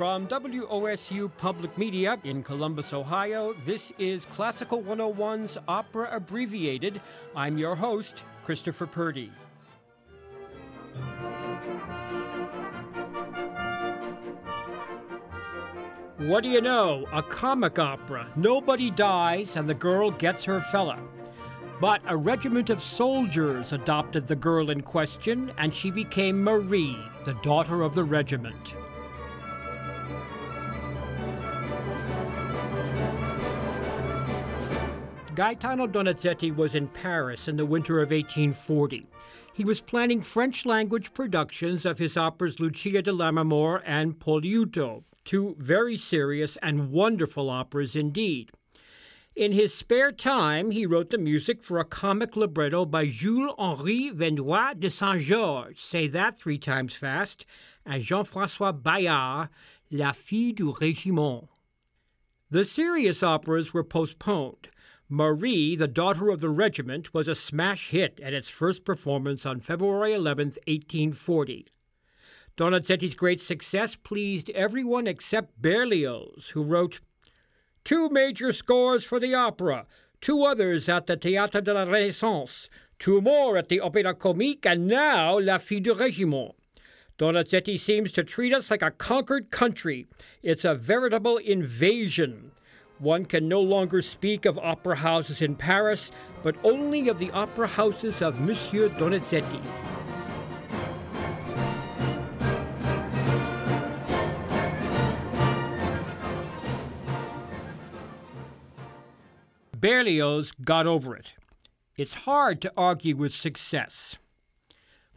From WOSU Public Media in Columbus, Ohio, this is Classical 101's Opera Abbreviated. I'm your host, Christopher Purdy. What do you know? A comic opera. Nobody dies and the girl gets her fella. But a regiment of soldiers adopted the girl in question, and she became Marie, the daughter of the regiment. Gaetano Donizetti was in Paris in the winter of 1840. He was planning French language productions of his operas Lucia di Lammermoor and Poliuto, two very serious and wonderful operas indeed. In his spare time, he wrote the music for a comic libretto by Jules Henri Vernoy de Saint Georges, say that three times fast, and Jean Francois Bayard, La Fille du Régiment. The serious operas were postponed. Marie, the Daughter of the Regiment, was a smash hit at its first performance on February 11, 1840. Donizetti's great success pleased everyone except Berlioz, who wrote, Two major scores for the opera, two others at the Théâtre de la Renaissance, two more at the Opéra Comique, and now La Fille du Régiment. Donizetti seems to treat us like a conquered country. It's a veritable invasion. One can no longer speak of opera houses in Paris, but only of the opera houses of Monsieur Donizetti. Berlioz got over it. It's hard to argue with success.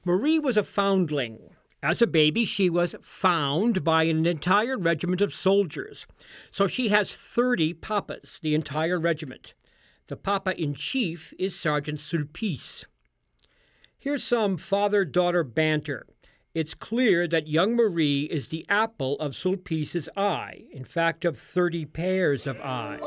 Marie was a foundling. As a baby, she was found by an entire regiment of soldiers. So she has 30 papas, the entire regiment. The papa in chief is Sergeant Sulpice. Here's some father daughter banter. It's clear that young Marie is the apple of Sulpice's eye, in fact, of 30 pairs of eyes.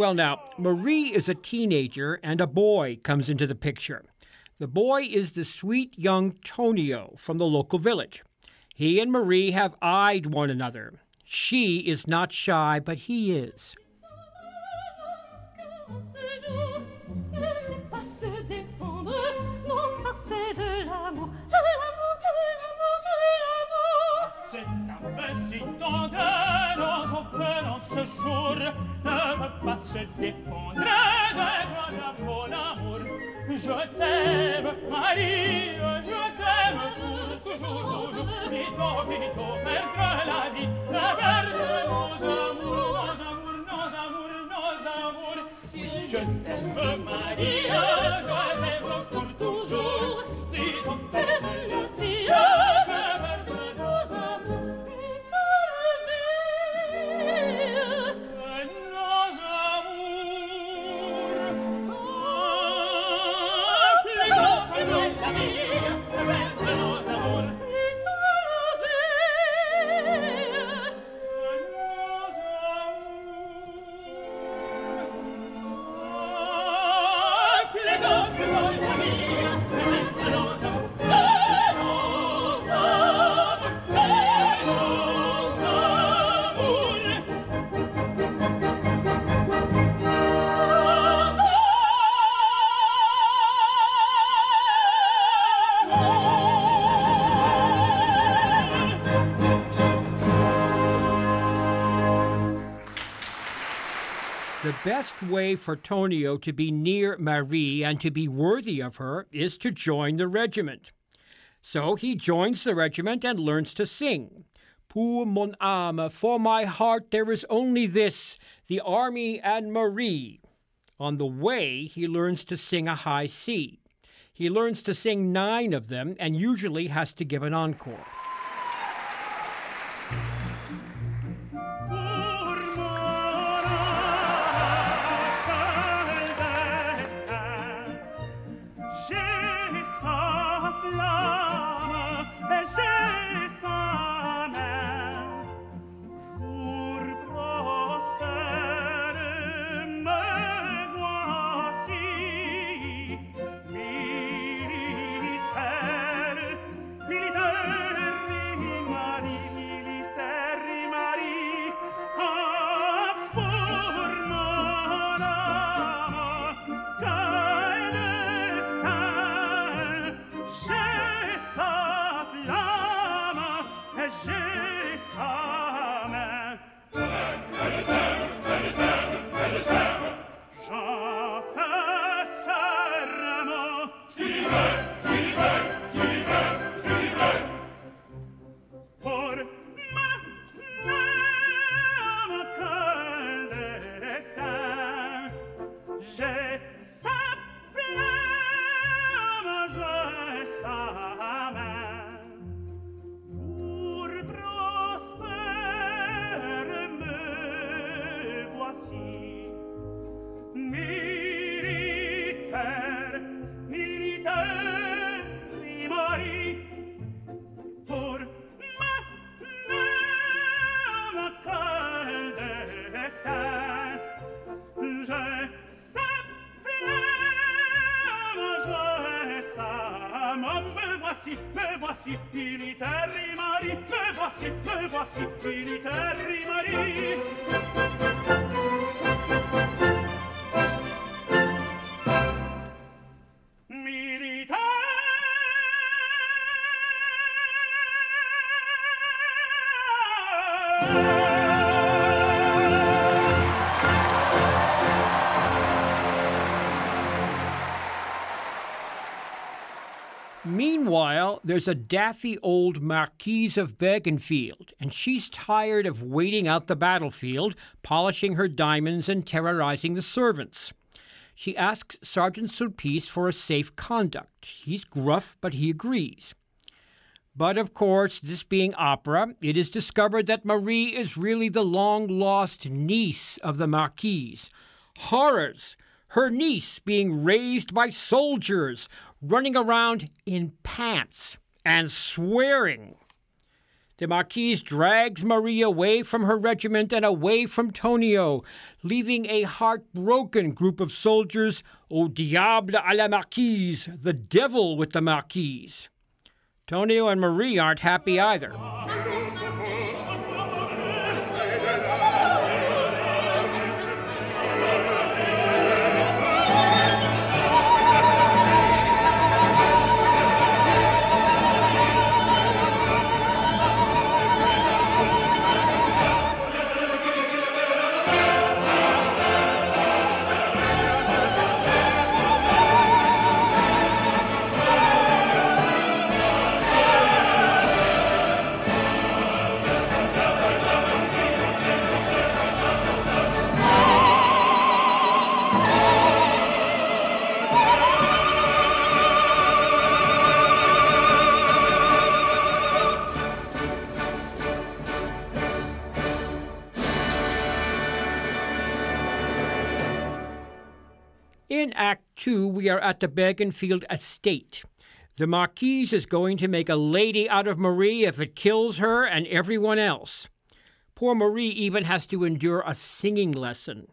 Well, now, Marie is a teenager and a boy comes into the picture. The boy is the sweet young Tonio from the local village. He and Marie have eyed one another. She is not shy, but he is. se dépendrait de mon amour. Je t'aime, Marie, je t'aime pour toujours, toujours. Pito, pito, perdre la vie, perdre nos amours, nos amours, nos amours, nos amours. Si je t'aime, Marie, je t'aime pour toujours. Best way for Tonio to be near Marie and to be worthy of her is to join the regiment. So he joins the regiment and learns to sing. Pour mon âme, for my heart there is only this, the army and Marie. On the way, he learns to sing a high C. He learns to sing nine of them and usually has to give an encore. gossiping There's a daffy old Marquise of Berkenfield, and she's tired of waiting out the battlefield, polishing her diamonds and terrorizing the servants. She asks Sergeant Sulpice for a safe conduct. He's gruff, but he agrees. But of course, this being opera, it is discovered that Marie is really the long lost niece of the Marquise. Horrors! Her niece being raised by soldiers, running around in pants and swearing. The Marquise drags Marie away from her regiment and away from Tonio, leaving a heartbroken group of soldiers, au diable à la Marquise, the devil with the Marquise. Tonio and Marie aren't happy either. We are at the Berkenfield estate. The Marquise is going to make a lady out of Marie if it kills her and everyone else. Poor Marie even has to endure a singing lesson.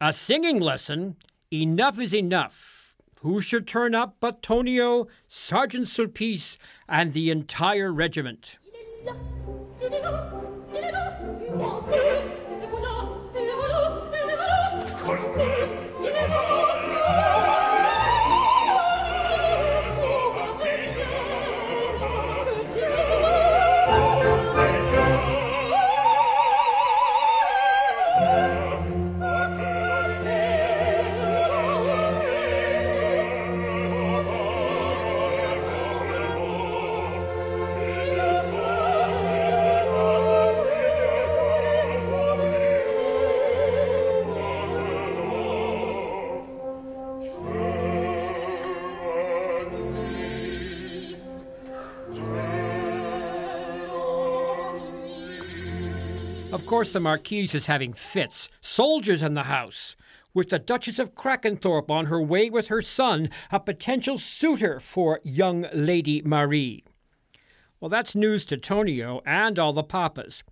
A singing lesson? Enough is enough. Who should turn up but Tonio, Sergeant Sulpice, and the entire regiment? Course, the Marquise is having fits. Soldiers in the house. With the Duchess of Krakenthorpe on her way with her son, a potential suitor for young Lady Marie. Well, that's news to Tonio and all the papas.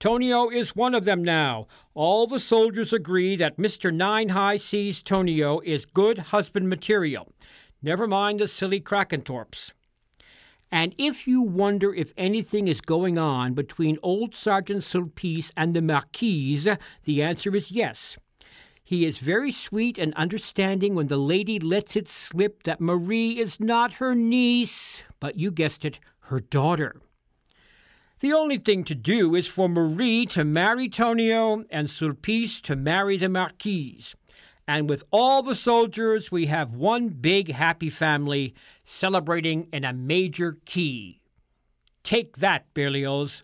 Tonio is one of them now. All the soldiers agree that Mr. Nine High Cs Tonio is good husband material. Never mind the silly Krakenthorpes. And if you wonder if anything is going on between old Sergeant Sulpice and the Marquise, the answer is yes. He is very sweet and understanding when the lady lets it slip that Marie is not her niece, but you guessed it, her daughter. The only thing to do is for Marie to marry Tonio and Sulpice to marry the Marquise. And with all the soldiers, we have one big happy family celebrating in a major key. Take that, Berlioz.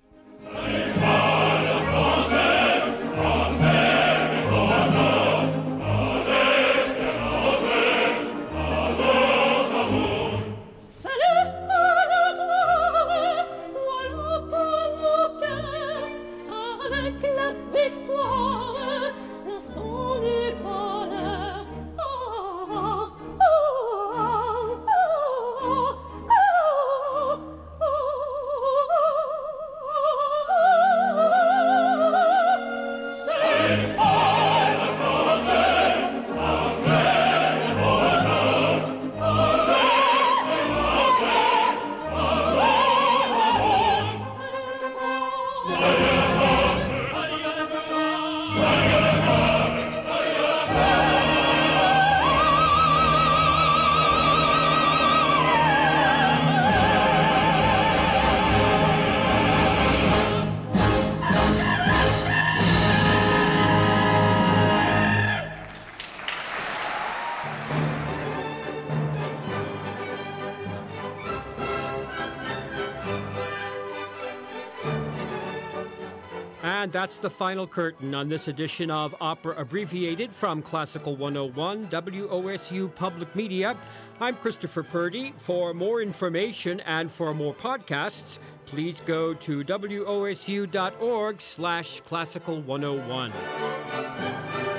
And that's the final curtain on this edition of Opera Abbreviated from Classical 101 WOSU Public Media. I'm Christopher Purdy. For more information and for more podcasts, please go to wosu.org slash classical 101.